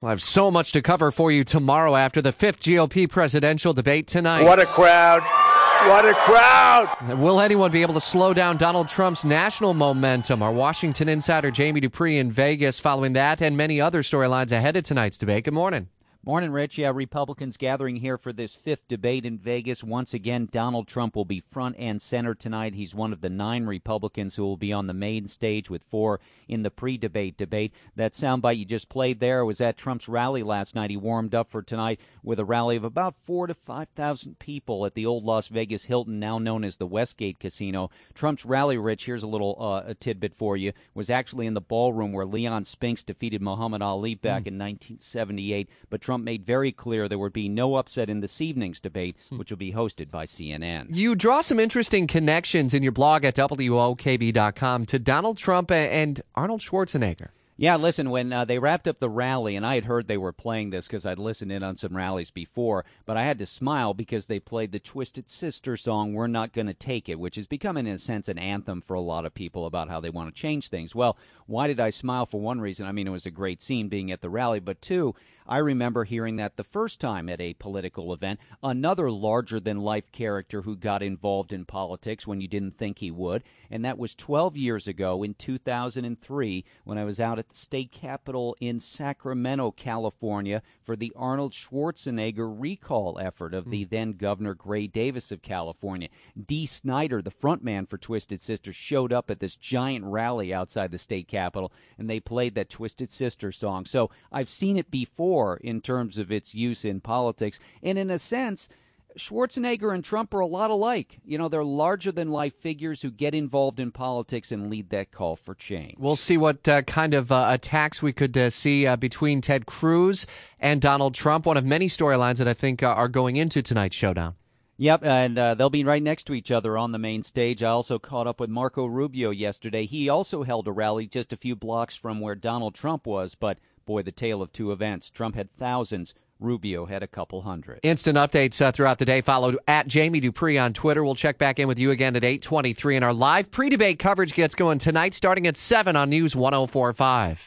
We'll have so much to cover for you tomorrow after the fifth GOP presidential debate tonight. What a crowd! What a crowd! Will anyone be able to slow down Donald Trump's national momentum? Our Washington insider Jamie Dupree in Vegas following that and many other storylines ahead of tonight's debate. Good morning. Morning, Rich. Yeah, Republicans gathering here for this fifth debate in Vegas. Once again, Donald Trump will be front and center tonight. He's one of the nine Republicans who will be on the main stage with four in the pre debate debate. That soundbite you just played there was at Trump's rally last night. He warmed up for tonight with a rally of about four to 5,000 people at the old Las Vegas Hilton, now known as the Westgate Casino. Trump's rally, Rich, here's a little uh, a tidbit for you, was actually in the ballroom where Leon Spinks defeated Muhammad Ali back mm. in 1978. But Trump made very clear there would be no upset in this evening's debate, hmm. which will be hosted by CNN. You draw some interesting connections in your blog at WOKV.com to Donald Trump and Arnold Schwarzenegger. Yeah, listen, when uh, they wrapped up the rally, and I had heard they were playing this because I'd listened in on some rallies before, but I had to smile because they played the Twisted Sister song, We're Not Gonna Take It, which is becoming, in a sense, an anthem for a lot of people about how they want to change things. Well, why did I smile? For one reason, I mean, it was a great scene being at the rally, but two, I remember hearing that the first time at a political event. Another larger than life character who got involved in politics when you didn't think he would. And that was 12 years ago in 2003 when I was out at the state capitol in Sacramento, California for the Arnold Schwarzenegger recall effort of the hmm. then Governor Gray Davis of California. Dee Snider, the frontman for Twisted Sister, showed up at this giant rally outside the state capitol and they played that Twisted Sister song. So I've seen it before in terms of its use in politics. And in a sense, Schwarzenegger and Trump are a lot alike. You know, they're larger than life figures who get involved in politics and lead that call for change. We'll see what uh, kind of uh, attacks we could uh, see uh, between Ted Cruz and Donald Trump. One of many storylines that I think uh, are going into tonight's showdown. Yep, and uh, they'll be right next to each other on the main stage. I also caught up with Marco Rubio yesterday. He also held a rally just a few blocks from where Donald Trump was, but Boy, the tale of two events. Trump had thousands. Rubio had a couple hundred. Instant updates uh, throughout the day. Followed at Jamie Dupree on Twitter. We'll check back in with you again at 823. And our live pre-debate coverage gets going tonight starting at 7 on News 1045.